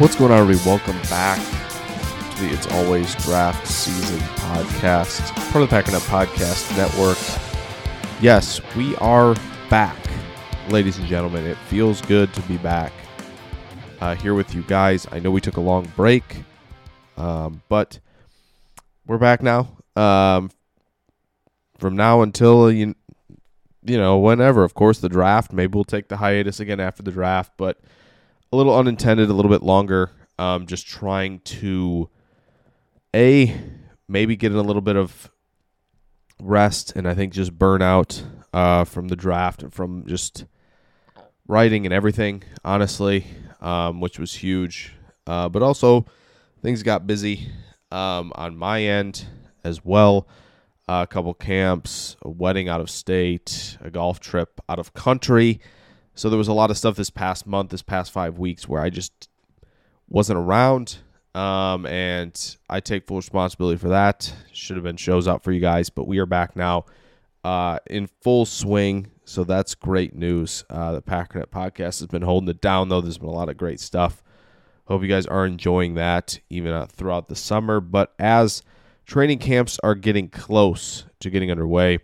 What's going on, everybody? Welcome back to the It's Always Draft Season podcast, part of the Packernet Podcast Network. Yes, we are back, ladies and gentlemen. It feels good to be back uh, here with you guys. I know we took a long break, um, but we're back now. Um, from now until you, you know, whenever. Of course, the draft. Maybe we'll take the hiatus again after the draft, but a little unintended, a little bit longer. Um, just trying to a maybe get in a little bit of rest, and I think just burn out uh, from the draft and from just writing and everything. Honestly, um, which was huge, uh, but also things got busy um, on my end as well. Uh, a couple camps, a wedding out of state, a golf trip out of country. So there was a lot of stuff this past month, this past five weeks, where I just wasn't around. Um, and I take full responsibility for that. Should have been shows out for you guys, but we are back now uh, in full swing. So that's great news. Uh, the Packernet podcast has been holding it down, though. There's been a lot of great stuff. Hope you guys are enjoying that even uh, throughout the summer. But as training camps are getting close to getting underway,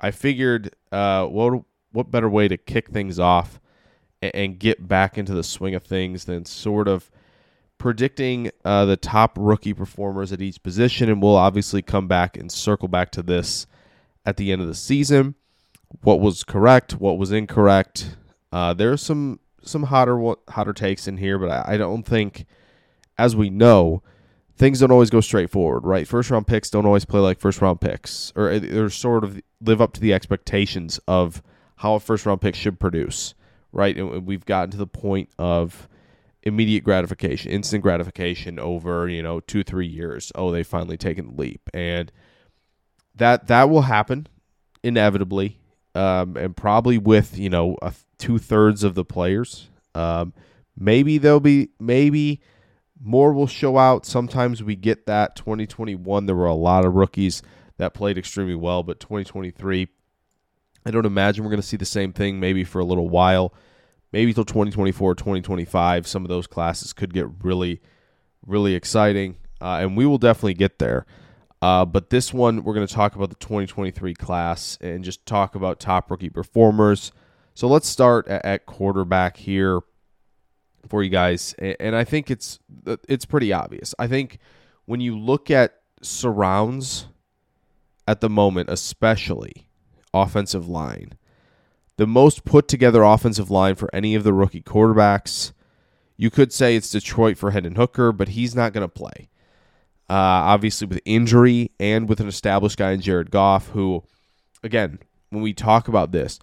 I figured uh, what what better way to kick things off and, and get back into the swing of things than sort of predicting uh, the top rookie performers at each position. And we'll obviously come back and circle back to this at the end of the season. What was correct? What was incorrect? Uh, there's some some hotter hotter takes in here, but I, I don't think, as we know, things don't always go straightforward, right? First round picks don't always play like first round picks, or uh, they're sort of live up to the expectations of how a first round pick should produce, right? And we've gotten to the point of immediate gratification, instant gratification over, you know, two, three years. Oh, they finally taken the leap. And that that will happen inevitably. Um, and probably with, you know, two thirds of the players. Um, maybe there'll be maybe more will show out. Sometimes we get that 2021. There were a lot of rookies that played extremely well, but 2023 I don't imagine we're going to see the same thing maybe for a little while. Maybe till 2024, 2025, some of those classes could get really, really exciting. Uh, and we will definitely get there. Uh, but this one, we're going to talk about the 2023 class and just talk about top rookie performers. So let's start at, at quarterback here for you guys. And, I think it's it's pretty obvious. I think when you look at surrounds at the moment, especially, offensive line. The most put together offensive line for any of the rookie quarterbacks. You could say it's Detroit for Hendon Hooker, but he's not going to play. Uh, obviously, with injury and with an established guy in Jared Goff, who, again, when we talk about this,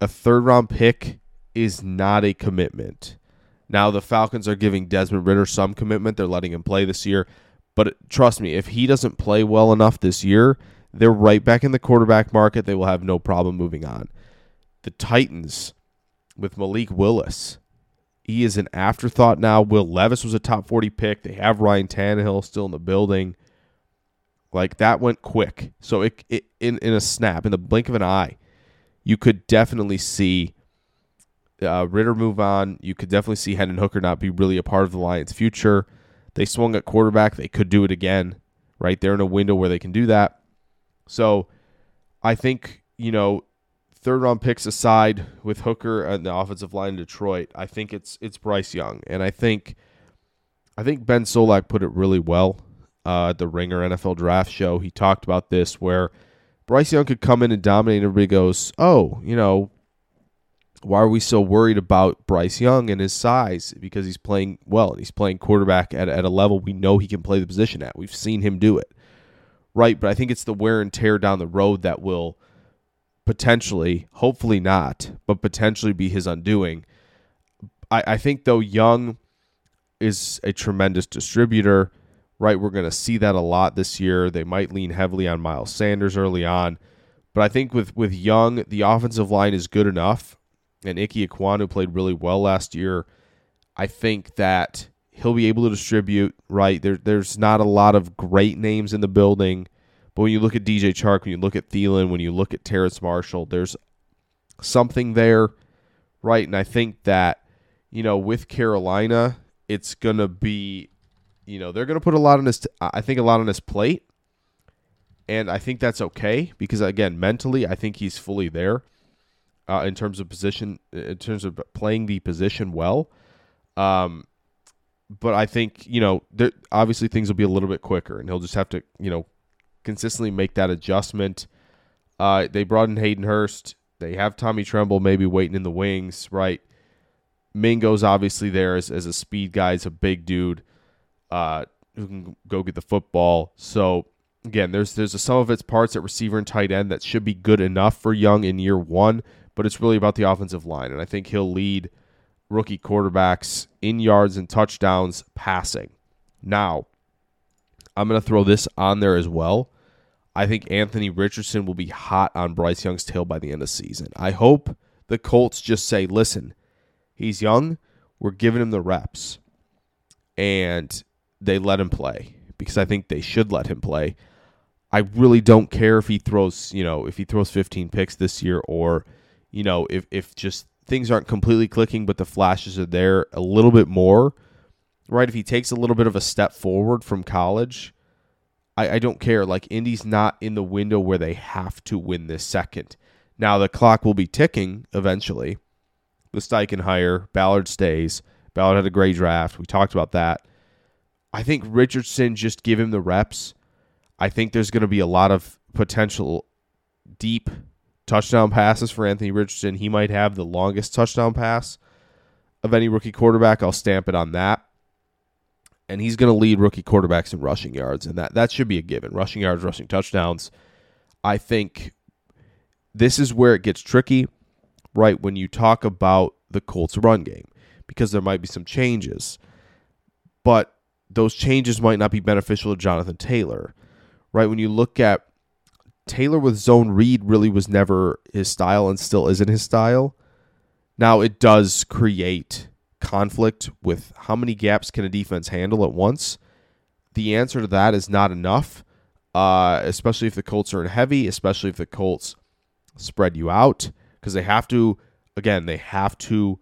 a third round pick is not a commitment. Now, the Falcons are giving Desmond Ridder some commitment. They're letting him play this year. But trust me, if he doesn't play well enough this year, they're right back in the quarterback market. They will have no problem moving on. The Titans with Malik Willis. He is an afterthought now. Will Levis was a top 40 pick. They have Ryan Tannehill still in the building. Like that went quick. So it, it in in a snap, in the blink of an eye, you could definitely see uh, Ridder move on. You could definitely see Hendon Hooker not be really a part of the Lions' future. They swung at quarterback. They could do it again, right? They're in a window where they can do that. So I think, you know, third round picks aside with Hooker and the offensive line in Detroit, I think it's it's Bryce Young. And I think I think Ben Solak put it really well uh, at the Ringer NFL draft show. He talked about this where Bryce Young could come in and dominate and everybody goes, Oh, you know, why are we so worried about Bryce Young and his size? Because he's playing well and he's playing quarterback at, at a level we know he can play the position at. We've seen him do it. Right, but I think it's the wear and tear down the road that will potentially, hopefully not, but potentially be his undoing. I, I think though Young is a tremendous distributor, right? We're going to see that a lot this year. They might lean heavily on Miles Sanders early on. But I think with, with Young, the offensive line is good enough and Ike Ekwonu played really well last year. I think that he'll be able to distribute, right? There, there's not a lot of great names in the building, but when you look at DJ Chark, when you look at Thielen, when you look at Terrace Marshall, there's something there, right? And I think that, you know, with Carolina, it's going to be, you know, they're going to put a lot on his, I think a lot on his plate. And I think that's okay because, again, mentally, I think he's fully there uh, in terms of position, in terms of playing the position well. Um, but I think you know, there, obviously things will be a little bit quicker, and he'll just have to you know consistently make that adjustment. Uh, they brought in Hayden Hurst. They have Tommy Tremble maybe waiting in the wings, right? Mingo's obviously there as, as a speed guy. He's a big dude uh, who can go get the football. So again, there's there's a sum of its parts at receiver and tight end that should be good enough for Young in year one but it's really about the offensive line. And I think he'll lead rookie quarterbacks in yards and touchdowns passing. Now, I'm going to throw this on there as well. I think Anthony Richardson will be hot on Bryce Young's tail by the end of the season. I hope the Colts just say, listen, he's young. We're giving him the reps. And they let him play because I think they should let him play. I really don't care if he throws, you know, if he throws 15 picks this year or – you know, if if just things aren't completely clicking, but the flashes are there a little bit more, right? If he takes a little bit of a step forward from college, I, I don't care. Like Indy's not in the window where they have to win this second. Now the clock will be ticking eventually. The Steichen hire, Ballard stays. Ballard had a great draft. We talked about that. I think Richardson just give him the reps. I think there's going to be a lot of potential deep touchdown passes for Anthony Richardson. He might have the longest touchdown pass of any rookie quarterback. I'll stamp it on that. And he's going to lead rookie quarterbacks in rushing yards, and that that should be a given. Rushing yards, rushing touchdowns. I think this is where it gets tricky, right? When you talk about the Colts run game, because there might be some changes, but those changes might not be beneficial to Jonathan Taylor, right? When you look at Taylor with zone read really was never his style and still isn't his style. Now it does create conflict with how many gaps can a defense handle at once. The answer to that is not enough, uh, especially if the Colts are in heavy, especially if the Colts spread you out, because they have to, again, they have to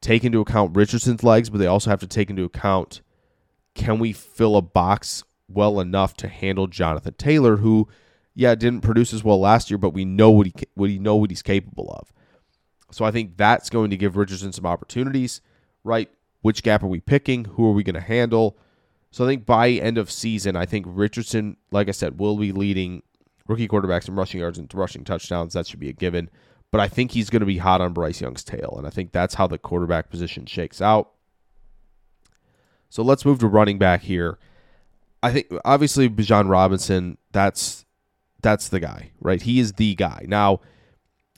take into account Richardson's legs, but they also have to take into account can we fill a box well enough to handle Jonathan Taylor, who – yeah, didn't produce as well last year, but we know what he what he know what he's capable of. So I think that's going to give Richardson some opportunities, right? Which gap are we picking? Who are we going to handle? So I think by end of season, I think Richardson, like I said, will be leading rookie quarterbacks in rushing yards and rushing touchdowns. That should be a given. But I think he's going to be hot on Bryce Young's tail, and I think that's how the quarterback position shakes out. So let's move to running back here. I think obviously Bijan Robinson, that's that's the guy, right? He is the guy. Now,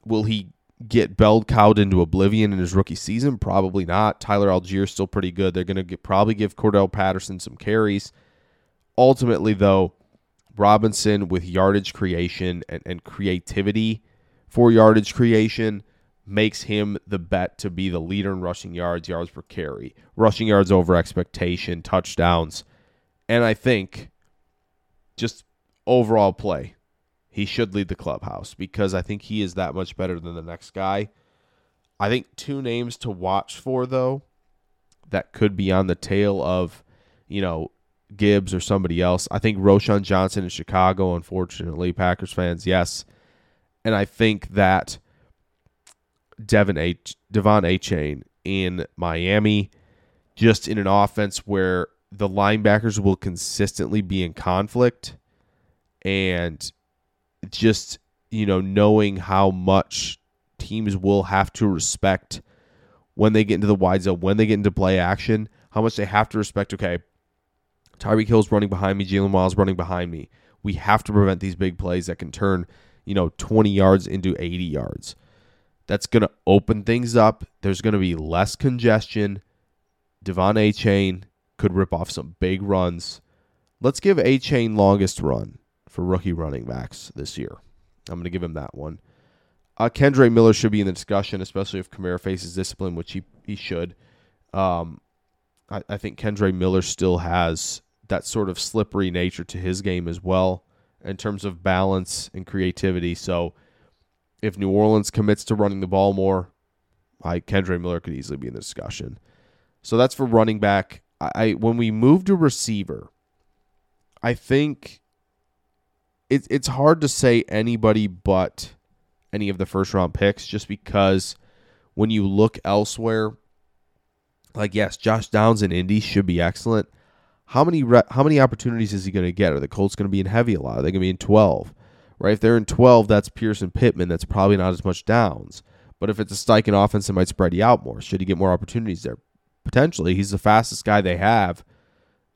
will he get belled cowed into oblivion in his rookie season? Probably not. Tyler Allgeier is still pretty good. They're going to probably give Cordarrelle Patterson some carries. Ultimately, though, Robinson with yardage creation and, and creativity for yardage creation makes him the bet to be the leader in rushing yards, yards per carry, rushing yards over expectation, touchdowns. And I think just overall play, he should lead the clubhouse because I think he is that much better than the next guy. I think two names to watch for, though, that could be on the tail of, you know, Gibbs or somebody else. I think Roschon Johnson in Chicago, unfortunately, Packers fans, yes. And I think that Devon A. De'Von Achane in Miami, just in an offense where the linebackers will consistently be in conflict and just, you know, knowing how much teams will have to respect when they get into the wide zone, when they get into play action, how much they have to respect, okay, Tyreek Hill's running behind me, Jalen Miles running behind me. We have to prevent these big plays that can turn, you know, 20 yards into 80 yards. That's going to open things up. There's going to be less congestion. De'Von Achane could rip off some big runs. Let's give Achane longest run for rookie running backs this year. I'm going to give him that one. Uh, Kendre Miller should be in the discussion, especially if Kamara faces discipline, which he, he should. Um, I, I think Kendre Miller still has that sort of slippery nature to his game as well in terms of balance and creativity. So if New Orleans commits to running the ball more, I Kendre Miller could easily be in the discussion. So that's for running back. I, I when we move to receiver, I think it's it's hard to say anybody but any of the first round picks just because when you look elsewhere, like yes, Josh Downs in Indy should be excellent. How many re- how many opportunities is he going to get? Are the Colts going to be in heavy a lot? Are they going to be in twelve? Right? If they're in twelve, that's Pierce and Pittman. That's probably not as much Downs. But if it's a Steichen offense, it might spread you out more. Should he get more opportunities there? Potentially, he's the fastest guy they have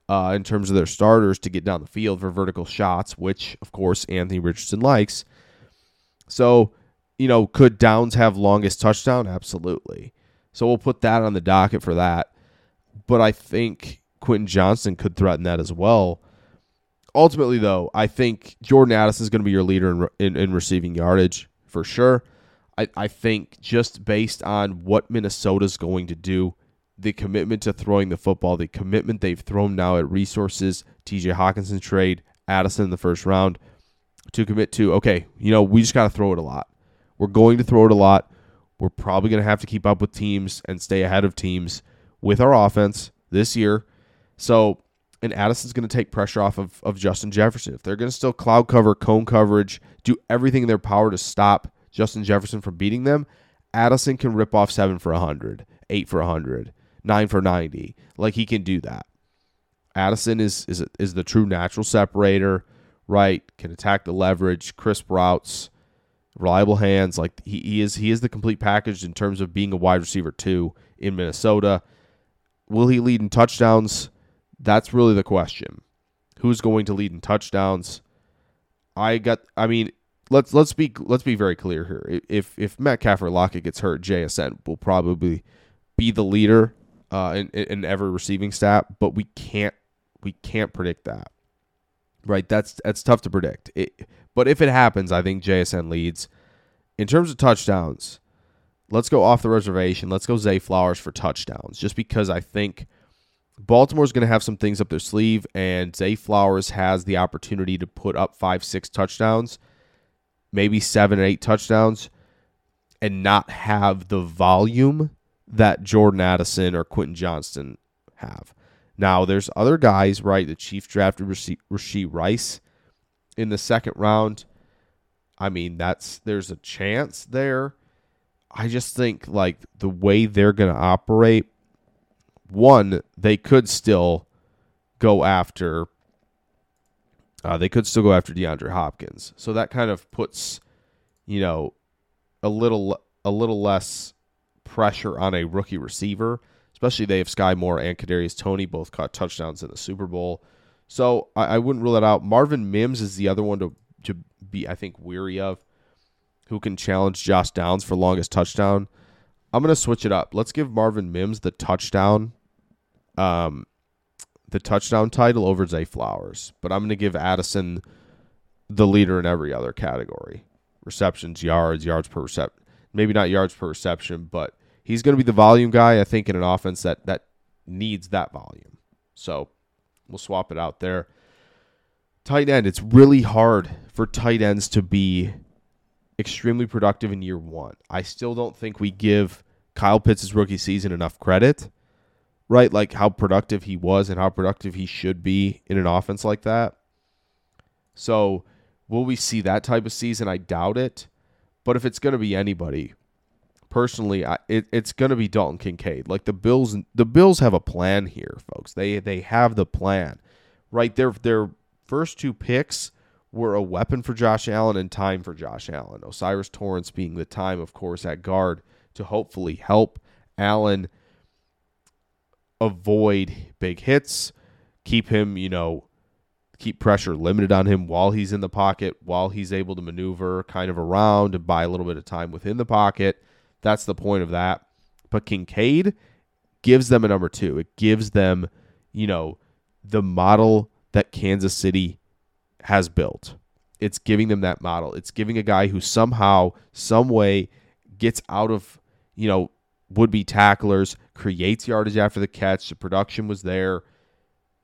uh, in terms of their starters to get down the field for vertical shots, which of course Anthony Richardson likes. So, you know, could Downs have longest touchdown? Absolutely. So we'll put that on the docket for that. But I think Quentin Johnston could threaten that as well. Ultimately, though, I think Jordan Addison is going to be your leader in, in, in receiving yardage for sure. I, I think just based on what Minnesota's going to do, the commitment to throwing the football, the commitment they've thrown now at resources, TJ Hockenson trade, Addison in the first round, to commit to, okay, you know, we just got to throw it a lot. We're going to throw it a lot. We're probably going to have to keep up with teams and stay ahead of teams with our offense this year. So, and Addison's going to take pressure off of, of Justin Jefferson. If they're going to still cloud cover, cone coverage, do everything in their power to stop Justin Jefferson from beating them, Addison can rip off seven for 100, eight for 100, nine for 90. Like he can do that. Addison is is is the true natural separator, right? Can attack the leverage, crisp routes, reliable hands. Like he, he is he is the complete package in terms of being a wide receiver too in Minnesota. Will he lead in touchdowns? That's really the question. Who's going to lead in touchdowns? I got I mean, let's let's be let's be very clear here. If if Metcalf or Lockett gets hurt, JSN will probably be the leader uh, in, in every receiving stat, but we can't we can't predict that. Right? That's that's tough to predict. It, but if it happens, I think JSN leads. In terms of touchdowns, let's go off the reservation. Let's go Zay Flowers for touchdowns, just because I think Baltimore's going to have some things up their sleeve, and Zay Flowers has the opportunity to put up five, six touchdowns, maybe seven eight touchdowns, and not have the volume that Jordan Addison or Quentin Johnston have. Now, there's other guys, right? The Chief drafted Rashee Rice in the second round. I mean, that's there's a chance there. I just think like the way they're going to operate, one, they could still go after. Uh, they could still go after DeAndre Hopkins, so that kind of puts, you know, a little a little less pressure on a rookie receiver, especially they have Sky Moore and Kadarius Toney both caught touchdowns in the Super Bowl. So I, I wouldn't rule that out. Marvin Mims is the other one to to be I think weary of, who can challenge Josh Downs for longest touchdown. I'm gonna switch it up. Let's give Marvin Mims the touchdown, um, the touchdown title over Zay Flowers. But I'm gonna give Addison the leader in every other category: receptions, yards, yards per reception. Maybe not yards per reception, but he's gonna be the volume guy. I think in an offense that that needs that volume. So We'll swap it out there. Tight end, it's really hard for tight ends to be extremely productive in year one. I still don't think we give Kyle Pitts' rookie season enough credit, right? Like how productive he was and how productive he should be in an offense like that. So, will we see that type of season? I doubt it. But if it's going to be anybody, personally, I, it, it's going to be Dalton Kincaid. Like the Bills, the Bills have a plan here, folks. They they have the plan, right? Their their first two picks were a weapon for Josh Allen and time for Josh Allen. O'Cyrus Torrence being the time, of course, at guard to hopefully help Allen avoid big hits, keep him, you know, keep pressure limited on him while he's in the pocket, while he's able to maneuver kind of around and buy a little bit of time within the pocket. That's the point of that. But Kincaid gives them a number two. It gives them, you know, the model that Kansas City has built. It's giving them that model. It's giving a guy who somehow, some way gets out of, you know, would be tacklers, creates yardage after the catch. The production was there.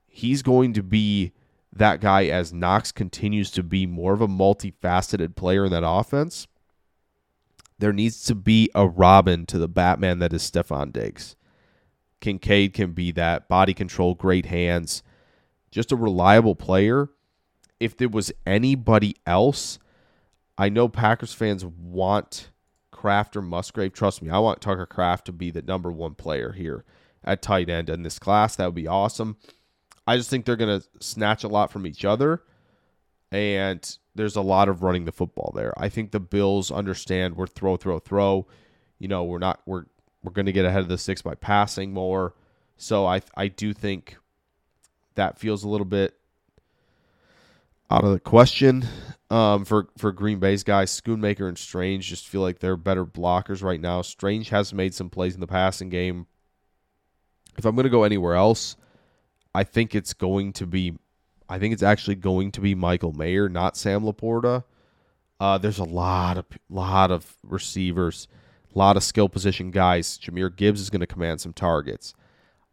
He's going to be that guy as Knox continues to be more of a multifaceted player in that offense there needs to be a Robin to the Batman that is Stefon Diggs. Kincaid can be that body control, great hands, just a reliable player. If there was anybody else, I know Packers fans want Kraft or Musgrave. Trust me, I want Tucker Kraft to be the number one player here at tight end in this class. That would be awesome. I just think they're going to snatch a lot from each other. And there's a lot of running the football there. I think the Bills understand we're throw, throw, throw. You know, we're not we're we're going to get ahead of the six by passing more. So I I do think that feels a little bit out of the question um, for for Green Bay's guys. Schoonmaker and Strange just feel like they're better blockers right now. Strange has made some plays in the passing game. If I'm going to go anywhere else, I think it's going to be I think it's actually going to be Michael Mayer, not Sam LaPorta. Uh, there's a lot of lot of receivers, a lot of skill position guys. Jahmyr Gibbs is going to command some targets.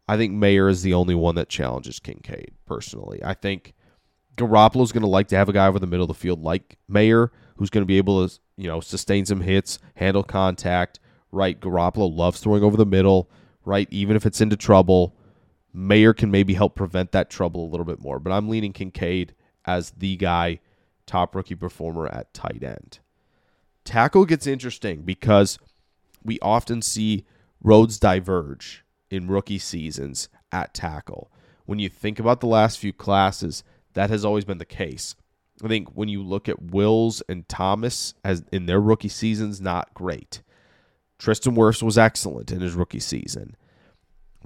I think Mayer is the only one that challenges Kincaid. Personally, I think Garoppolo is going to like to have a guy over the middle of the field like Mayer, who's going to be able to you know sustain some hits, handle contact. Right, Garoppolo loves throwing over the middle. Right, even if it's into trouble. Mayer can maybe help prevent that trouble a little bit more, but I'm leaning Kincaid as the guy, top rookie performer at tight end. Tackle gets interesting because we often see roads diverge in rookie seasons at tackle. When you think about the last few classes, that has always been the case. I think when you look at Wills and Thomas as in their rookie seasons, not great. Tristan Wirfs was excellent in his rookie season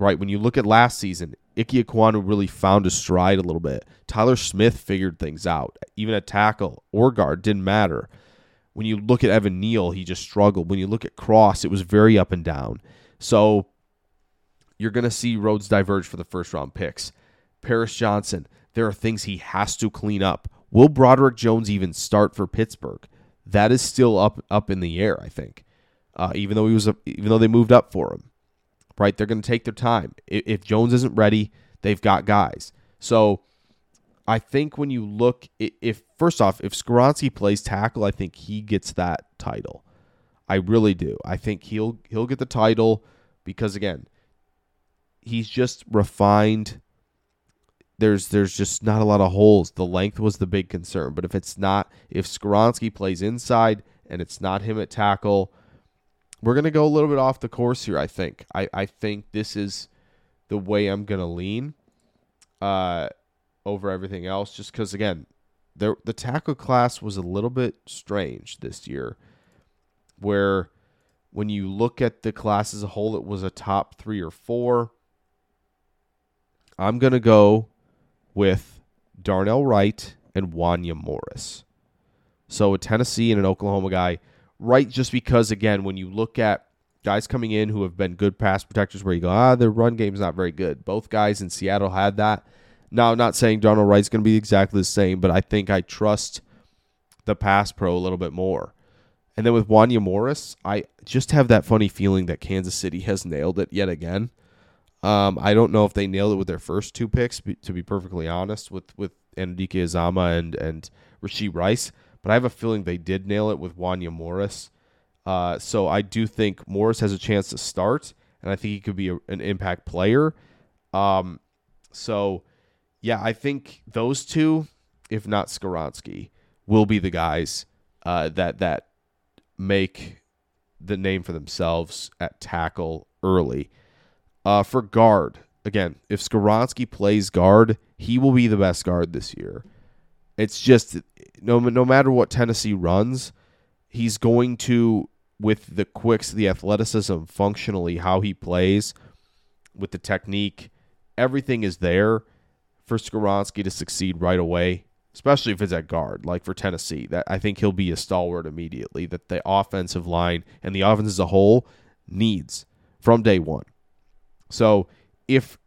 right? When you look at last season, Ike Ekwonu really found his stride a little bit. Tyler Smith figured things out. Even at tackle or guard didn't matter. When you look at Evan Neal, he just struggled. When you look at Cross, it was very up and down. So you're going to see roads diverge for the first round picks. Paris Johnson, there are things he has to clean up. Will Broderick Jones even start for Pittsburgh? That is still up up in the air, I think. Uh, even though he was, a, even though they moved up for him right? They're going to take their time. If Jones isn't ready, they've got guys. So I think when you look, if first off, if Skoronski plays tackle, I think he gets that title. I really do. I think he'll he'll get the title because again, he's just refined. There's there's just not a lot of holes. The length was the big concern, but if it's not, if Skoronski plays inside and it's not him at tackle, we're going to go a little bit off the course here, I think. I, I think this is the way I'm going to lean uh, over everything else, just because, again, the, the tackle class was a little bit strange this year, where when you look at the class as a whole, it was a top three or four. I'm going to go with Darnell Wright and Wanya Morris. So a Tennessee and an Oklahoma guy, right? Just because again, when you look at guys coming in who have been good pass protectors, where you go, ah, their run game's not very good. Both guys in Seattle had that. Now, I'm not saying Darnell Wright's going to be exactly the same, but I think I trust the pass pro a little bit more. And then with Wanya Morris, I just have that funny feeling that Kansas City has nailed it yet again. Um, I don't know if they nailed it with their first two picks, to be perfectly honest, with with Anudike Uzomah and and Rashee Rice. But I have a feeling they did nail it with Wanya Morris. Uh, so I do think Morris has a chance to start, and I think he could be a, an impact player. Um, so yeah, I think those two, if not Skoronski, will be the guys uh, that that make the name for themselves at tackle early. Uh, for guard, again, if Skoronski plays guard, he will be the best guard this year. It's just no no matter what Tennessee runs, he's going to with the quicks, the athleticism, functionally how he plays, with the technique, everything is there for Skoronski to succeed right away, especially if it's at guard, like for Tennessee. That I think he'll be a stalwart immediately. That the offensive line and the offense as a whole needs from day one. So if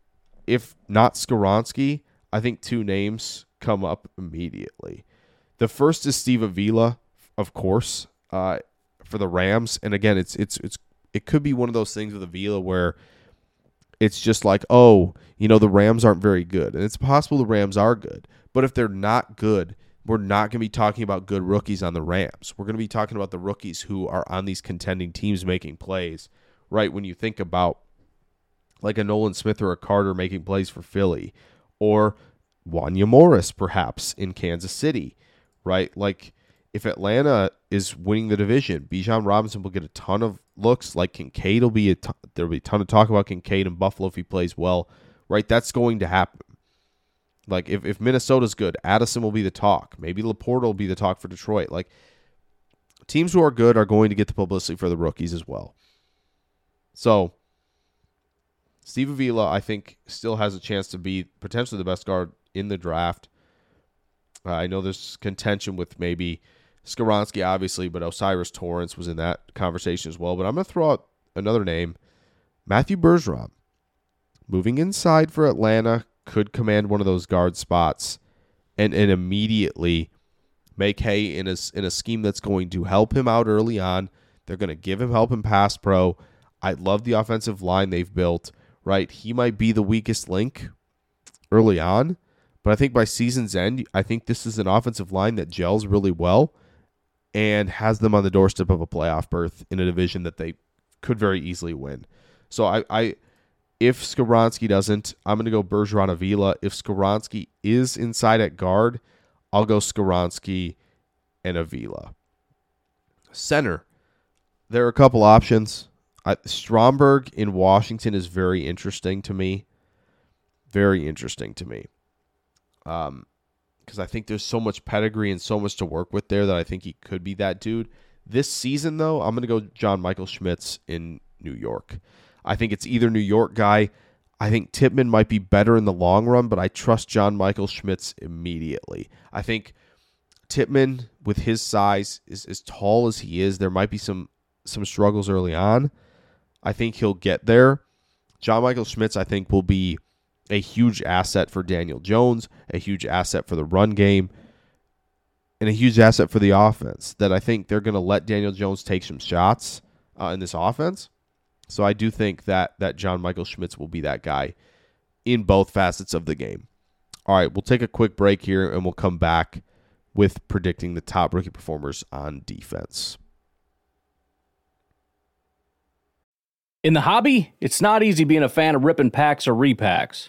if not Skoronski, I think two names come up immediately. The first is Steve Avila, of course, uh, for the Rams. And again, it's it's it's it could be one of those things with Avila where it's just like, oh, you know, the Rams aren't very good. And it's possible the Rams are good. But if they're not good, we're not going to be talking about good rookies on the Rams. We're going to be talking about the rookies who are on these contending teams making plays, right? When you think about like a Nolan Smith or a Carter making plays for Philly, or Wanya Morris perhaps in Kansas City, right? Like if Atlanta is winning the division, Bijan Robinson will get a ton of looks. Like Kincaid will be a ton, there'll be a ton of talk about Kincaid and Buffalo if he plays well, right? That's going to happen. Like if, if Minnesota's good, Addison will be the talk. Maybe LaPorta will be the talk for Detroit. Like teams who are good are going to get the publicity for the rookies as well. So Steve Avila, I think, still has a chance to be potentially the best guard in the draft. Uh, I know there's contention with maybe Skoronski, obviously, but O'Cyrus Torrence was in that conversation as well. But I'm going to throw out another name Matthew Bergeron. Moving inside for Atlanta could command one of those guard spots and, and immediately make hay in a, in a scheme that's going to help him out early on. They're going to give him help in pass pro. I love the offensive line they've built right? He might be the weakest link early on, but I think by season's end, I think this is an offensive line that gels really well and has them on the doorstep of a playoff berth in a division that they could very easily win. So I, I if Skoronski doesn't, I'm going to go Bergeron Avila. If Skoronski is inside at guard, I'll go Skoronski and Avila. Center, there are a couple options. I, Stromberg in Washington is very interesting to me. Very interesting to me. Um, because I think there's so much pedigree and so much to work with there that I think he could be that dude. This season, though, I'm going to go John Michael Schmitz in New York. I think it's either New York guy. I think Tippmann might be better in the long run, but I trust John Michael Schmitz immediately. I think Tippmann, with his size, is as tall as he is. There might be some some struggles early on, I think he'll get there. John Michael Schmitz, I think, will be a huge asset for Daniel Jones, a huge asset for the run game, and a huge asset for the offense. That I think they're going to let Daniel Jones take some shots uh, in this offense. So I do think that that John Michael Schmitz will be that guy in both facets of the game. All right, we'll take a quick break here and we'll come back with predicting the top rookie performers on defense. In the hobby, it's not easy being a fan of ripping packs or repacks.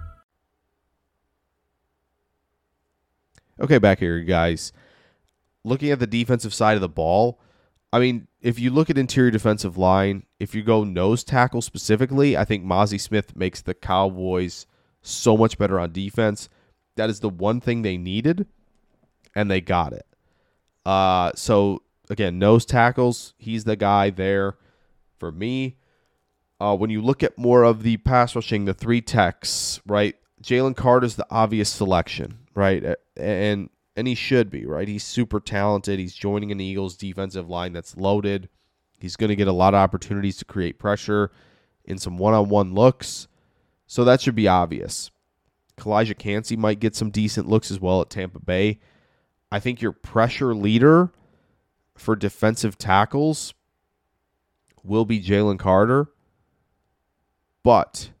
Okay, back here, guys. Looking at the defensive side of the ball, I mean, if you look at interior defensive line, if you go nose tackle specifically, I think Mazi Smith makes the Cowboys so much better on defense. That is the one thing they needed, and they got it. Uh, so again, nose tackles, he's the guy there for me. Uh, when you look at more of the pass rushing, the three techs, right? Jalen Carter's the obvious selection, right? And and he should be, right? He's super talented. He's joining an Eagles defensive line that's loaded. He's going to get a lot of opportunities to create pressure in some one-on-one looks. So that should be obvious. Calijah Kancey might get some decent looks as well at Tampa Bay. I think your pressure leader for defensive tackles will be Jalen Carter. But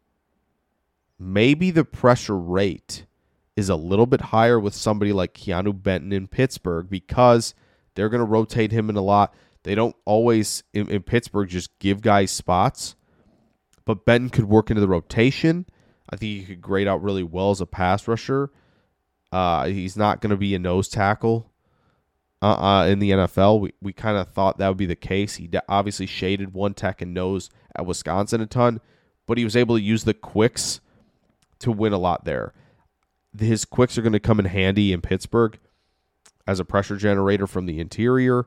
maybe the pressure rate is a little bit higher with somebody like Keanu Benton in Pittsburgh because they're going to rotate him in a lot. They don't always in, in, Pittsburgh just give guys spots, but Benton could work into the rotation. I think he could grade out really well as a pass rusher. Uh, he's not going to be a nose tackle uh, uh, in the NFL. We, we kind of thought that would be the case. He obviously shaded one tech and nose at Wisconsin a ton, but he was able to use the quicks to win a lot there. His quicks are going to come in handy in Pittsburgh as a pressure generator from the interior.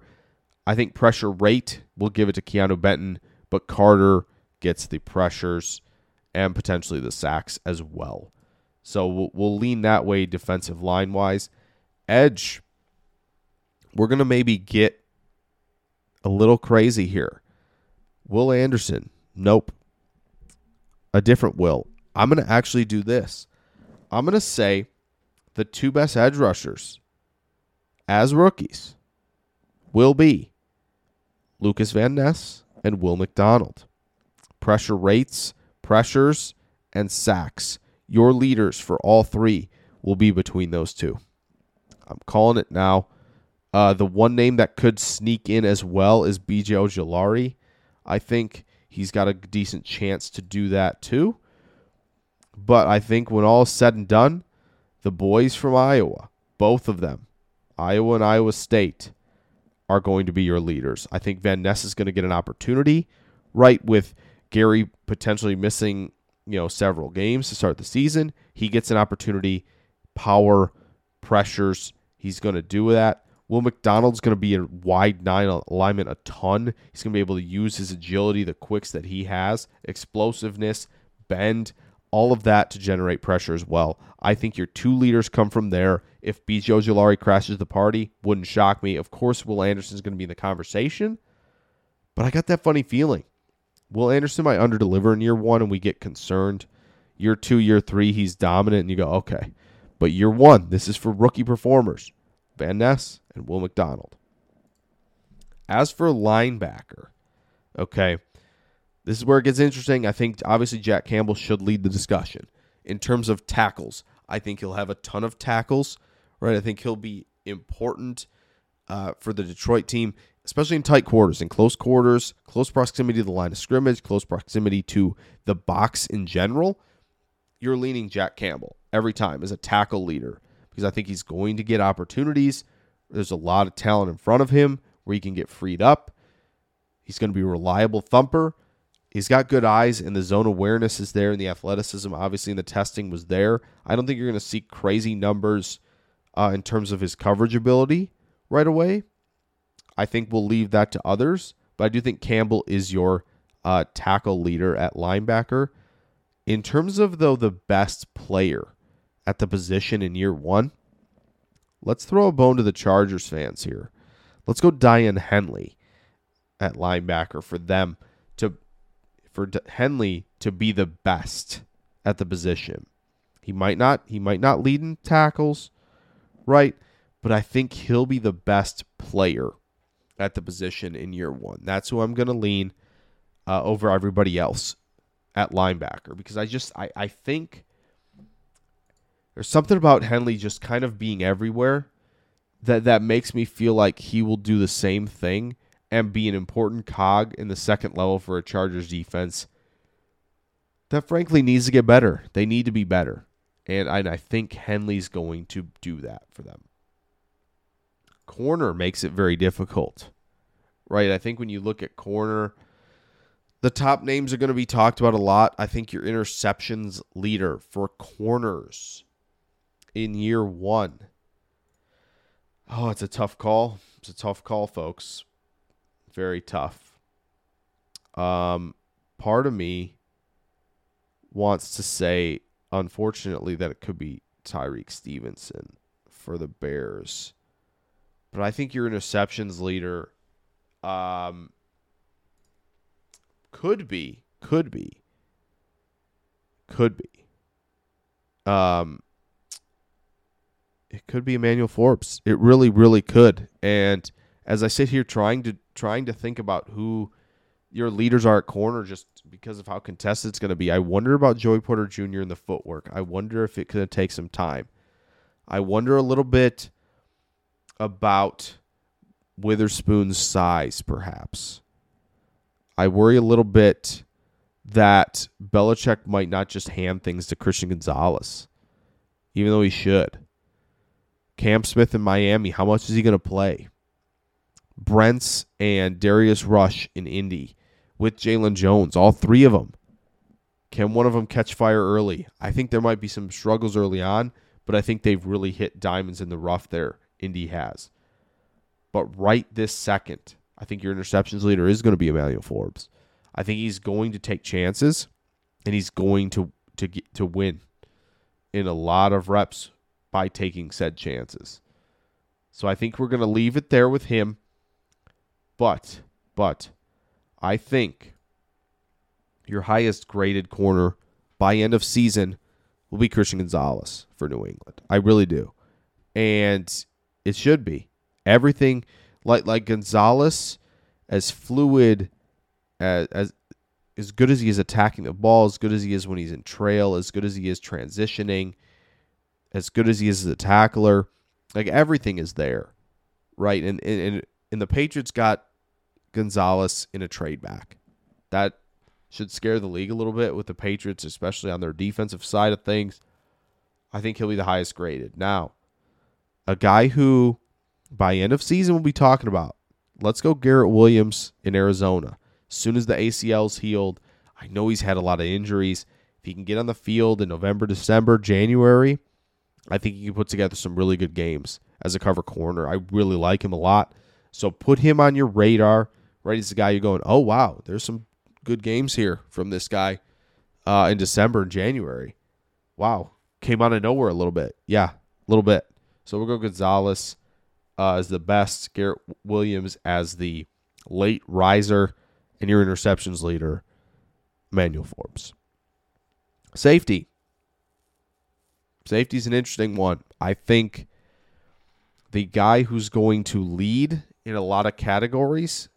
I think pressure rate will give it to Keanu Benton, but Carter gets the pressures and potentially the sacks as well. So we'll, we'll lean that way defensive line wise. Edge, we're going to maybe get a little crazy here. Will Anderson, nope. A different Will. I'm going to actually do this. I'm going to say the two best edge rushers as rookies will be Lucas Van Ness and Will McDonald. Pressure rates, pressures, and sacks. Your leaders for all three will be between those two. I'm calling it now. Uh, the one name that could sneak in as well is BJ Ojulari. I think he's got a decent chance to do that too. But I think when all is said and done, the boys from Iowa, both of them, Iowa and Iowa State, are going to be your leaders. I think Van Ness is going to get an opportunity, right, with Gary potentially missing, you know, several games to start the season. He gets an opportunity, power, pressures. He's going to do that. Will McDonald's going to be in wide nine alignment a ton. He's going to be able to use his agility, the quicks that he has, explosiveness, bend all of that to generate pressure as well. I think your two leaders come from there. If BJ Ojulari crashes the party, wouldn't shock me. Of course, Will Anderson's going to be in the conversation, but I got that funny feeling. Will Anderson might underdeliver in year one and we get concerned. Year two, year three, he's dominant and you go, okay. But year one, this is for rookie performers Van Ness and Will McDonald. As for linebacker, okay, this is where it gets interesting. I think obviously Jack Campbell should lead the discussion in terms of tackles. I think he'll have a ton of tackles, right? I think he'll be important uh, for the Detroit team. especially in tight quarters, in close quarters, close proximity to the line of scrimmage, close proximity to the box in general, you're leaning Jack Campbell every time as a tackle leader because I think he's going to get opportunities. There's a lot of talent in front of him where he can get freed up. He's going to be a reliable thumper. He's got good eyes, and the zone awareness is there, and the athleticism, obviously, and the testing was there. I don't think you're going to see crazy numbers uh, in terms of his coverage ability right away. I think we'll leave that to others, but I do think Campbell is your uh, tackle leader at linebacker. In terms of, though, the best player at the position in year one, let's throw a bone to the Chargers fans here. Let's go Daiyan Henley at linebacker for them for Henley to be the best at the position. He might not he might not lead in tackles, right? But I think he'll be the best player at the position in year one. That's who I'm going to lean uh, over everybody else at linebacker because I just I, I think there's something about Henley just kind of being everywhere that that makes me feel like he will do the same thing and be an important cog in the second level for a Chargers defense that frankly needs to get better. They need to be better. And I, I think Henley's going to do that for them. Corner makes it very difficult, right? I think when you look at corner, the top names are going to be talked about a lot. I think your interceptions leader for corners in year one. Oh, it's a tough call. It's a tough call, folks. Very tough. Um, part of me wants to say, unfortunately, that it could be Tyrique Stevenson for the Bears. But I think your interceptions leader um, could be, could be, could be. Um, it could be Emmanuel Forbes. It really, really could. And as I sit here trying to trying to think about who your leaders are at corner, just because of how contested it's going to be, I wonder about Joey Porter Jr. and the footwork. I wonder if it could take some time. I wonder a little bit about Witherspoon's size, perhaps. I worry a little bit that Belichick might not just hand things to Christian Gonzalez, even though he should. Cam Smith in Miami, how much is he going to play? Brents and Darius Rush in Indy with Jaylon Jones, all three of them. Can one of them catch fire early? I think there might be some struggles early on, but I think they've really hit diamonds in the rough there. Indy has. But right this second, I think your interceptions leader is going to be Emmanuel Forbes. I think he's going to take chances, and he's going to to get, to win in a lot of reps by taking said chances. So I think we're going to leave it there with him. But, but, I think your highest graded corner by end of season will be Christian Gonzalez for New England. I really do. And it should be. Everything like like Gonzalez as fluid as as as good as he is attacking the ball, as good as he is when he's in trail, as good as he is transitioning, as good as he is as a tackler, like everything is there, right? And and and the Patriots got Gonzalez in a trade back. That should scare the league a little bit with the Patriots, especially on their defensive side of things. I think he'll be the highest graded. Now, a guy who by end of season we'll be talking about. Let's go Garrett Williams in Arizona. As soon as the ACL's healed, I know he's had a lot of injuries. If he can get on the field in November, December, January, I think he can put together some really good games as a cover corner. I really like him a lot. So put him on your radar. Right, he's the guy you're going, oh wow, there's some good games here from this guy uh, in December and January. Wow, came out of nowhere a little bit. Yeah, a little bit. So we'll go Gonzalez uh, as the best, Garrett Williams as the late riser, and your interceptions leader, Manuel Forbes. Safety. Safety is an interesting one. I think the guy who's going to lead in a lot of categories,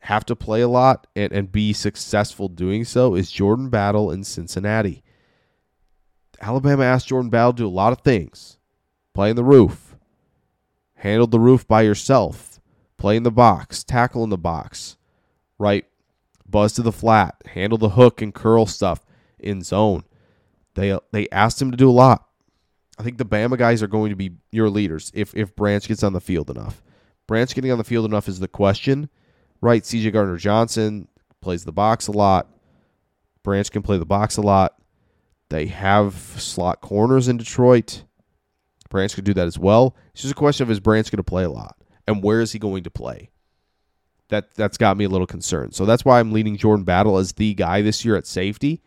have to play a lot, and, and be successful doing so is Jordan Battle in Cincinnati. Alabama asked Jordan Battle to do a lot of things. Play in the roof. Handle the roof by yourself. play in the box, tackle in the box, right? Buzz to the flat, handle the hook and curl stuff in zone. They they asked him to do a lot. I think the Bama guys are going to be your leaders if if Branch gets on the field enough. Branch getting on the field enough is the question, right? CJ Gardner Johnson plays the box a lot. Branch can play the box a lot. They have slot corners in Detroit. Branch could do that as well. It's just a question of is Branch going to play a lot and where is he going to play? That that's got me a little concerned. So that's why I'm leaning Jordan Battle as the guy this year at safety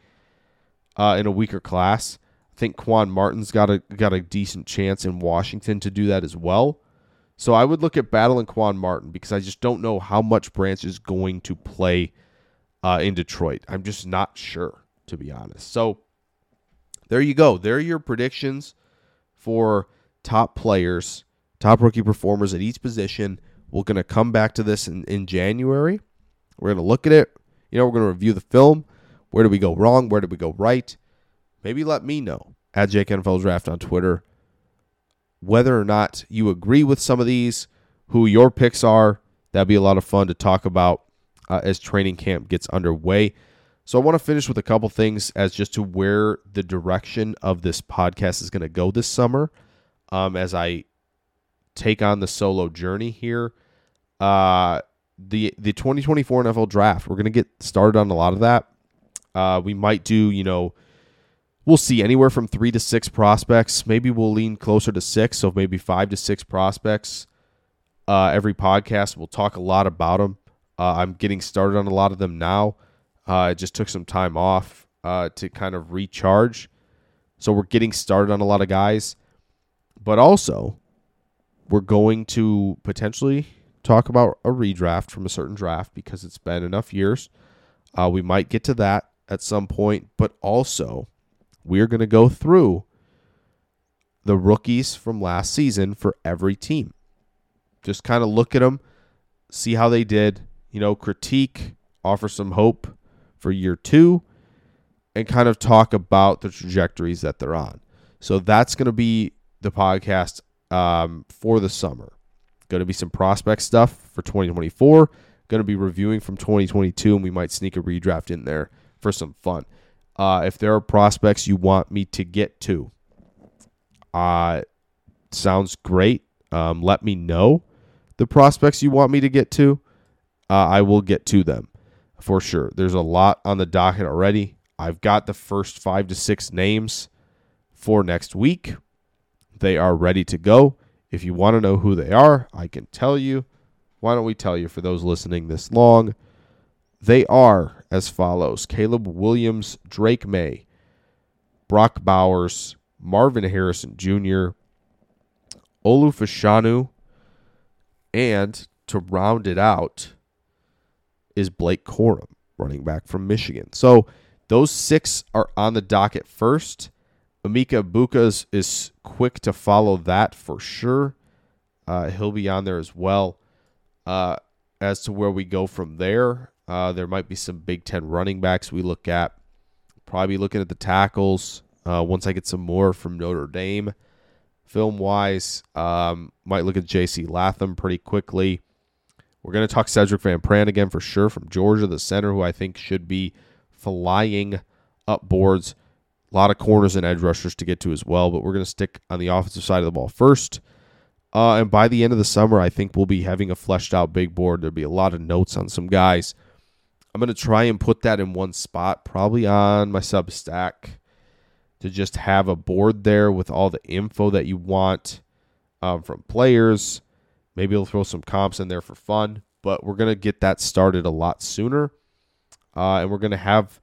uh, in a weaker class. I think Quan Martin's got a got a decent chance in Washington to do that as well. So I would look at Battle and Quan Martin because I just don't know how much Branch is going to play uh, in Detroit. I'm just not sure, to be honest. So there you go. There are your predictions for top players, top rookie performers at each position. We're going to come back to this in, in January. We're going to look at it. You know, we're going to review the film. Where did we go wrong? Where did we go right? Maybe let me know at Jake NFL Draft on Twitter whether or not you agree with some of these, who your picks are. That'd be a lot of fun to talk about uh, as training camp gets underway. So I want to finish with a couple things as just to where the direction of this podcast is going to go this summer. Um, as I take on the solo journey here, uh, the the 2024 NFL Draft, we're going to get started on a lot of that. Uh, we might do, you know, we'll see anywhere from three to six prospects. Maybe we'll lean closer to six, so maybe five to six prospects. Uh, every podcast, we'll talk a lot about them. Uh, I'm getting started on a lot of them now. Uh, I just took some time off uh, to kind of recharge. So we're getting started on a lot of guys. But also, we're going to potentially talk about a redraft from a certain draft because it's been enough years. Uh, we might get to that at some point. But also, we're going to go through the rookies from last season for every team. Just kind of look at them, see how they did, you know, critique, offer some hope for year two, and kind of talk about the trajectories that they're on. So that's going to be the podcast um, for the summer. Going to be some prospect stuff for 2024. Going to be reviewing from 2022, and we might sneak a redraft in there for some fun. Uh, if there are prospects you want me to get to, uh, sounds great. Um, let me know the prospects you want me to get to. Uh, I will get to them for sure. There's a lot on the docket already. I've got the first five to six names for next week. They are ready to go. If you want to know who they are, I can tell you. Why don't we tell you for those listening this long? They are as follows Caleb Williams, Drake Maye, Brock Bowers, Marvin Harrison Jr., Olu Fashanu, and to round it out is Blake Corum, running back from Michigan. So those six are on the docket first. Emeka Egbuka is quick to follow that for sure. Uh, he'll be on there as well. Uh, as to where we go from there, uh, there might be some Big Ten running backs we look at. Probably looking at the tackles uh, once I get some more from Notre Dame. Film wise, um, might look at J.C. Latham pretty quickly. We're going to talk Sedrick Van Pran again for sure from Georgia, the center, who I think should be flying up boards. A lot of corners and edge rushers to get to as well, but we're going to stick on the offensive side of the ball first. Uh, and by the end of the summer, I think we'll be having a fleshed out big board. There'll be a lot of notes on some guys I'm going to try and put that in one spot, probably on my Substack, to just have a board there with all the info that you want um, from players. Maybe we'll throw some comps in there for fun, but we're going to get that started a lot sooner. Uh, and we're going to have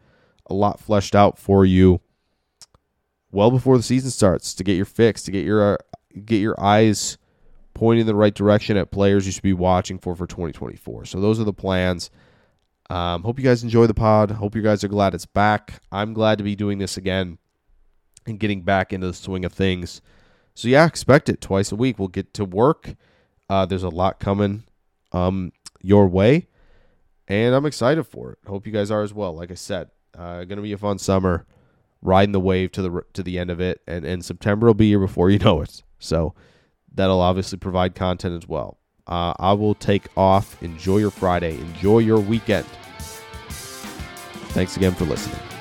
a lot fleshed out for you well before the season starts to get your fix, to get your uh, get your eyes pointing in the right direction at players you should be watching for for 2024. So those are the plans. Um, hope you guys enjoy the pod. Hope you guys are glad it's back. I'm glad to be doing this again and getting back into the swing of things. So yeah, expect it twice a week. We'll get to work. Uh, there's a lot coming um, your way, and I'm excited for it. Hope you guys are as well. Like I said, uh, gonna be a fun summer, riding the wave to the to the end of it, and and September will be here before you know it. So that'll obviously provide content as well. Uh, I will take off. Enjoy your Friday. Enjoy your weekend. Thanks again for listening.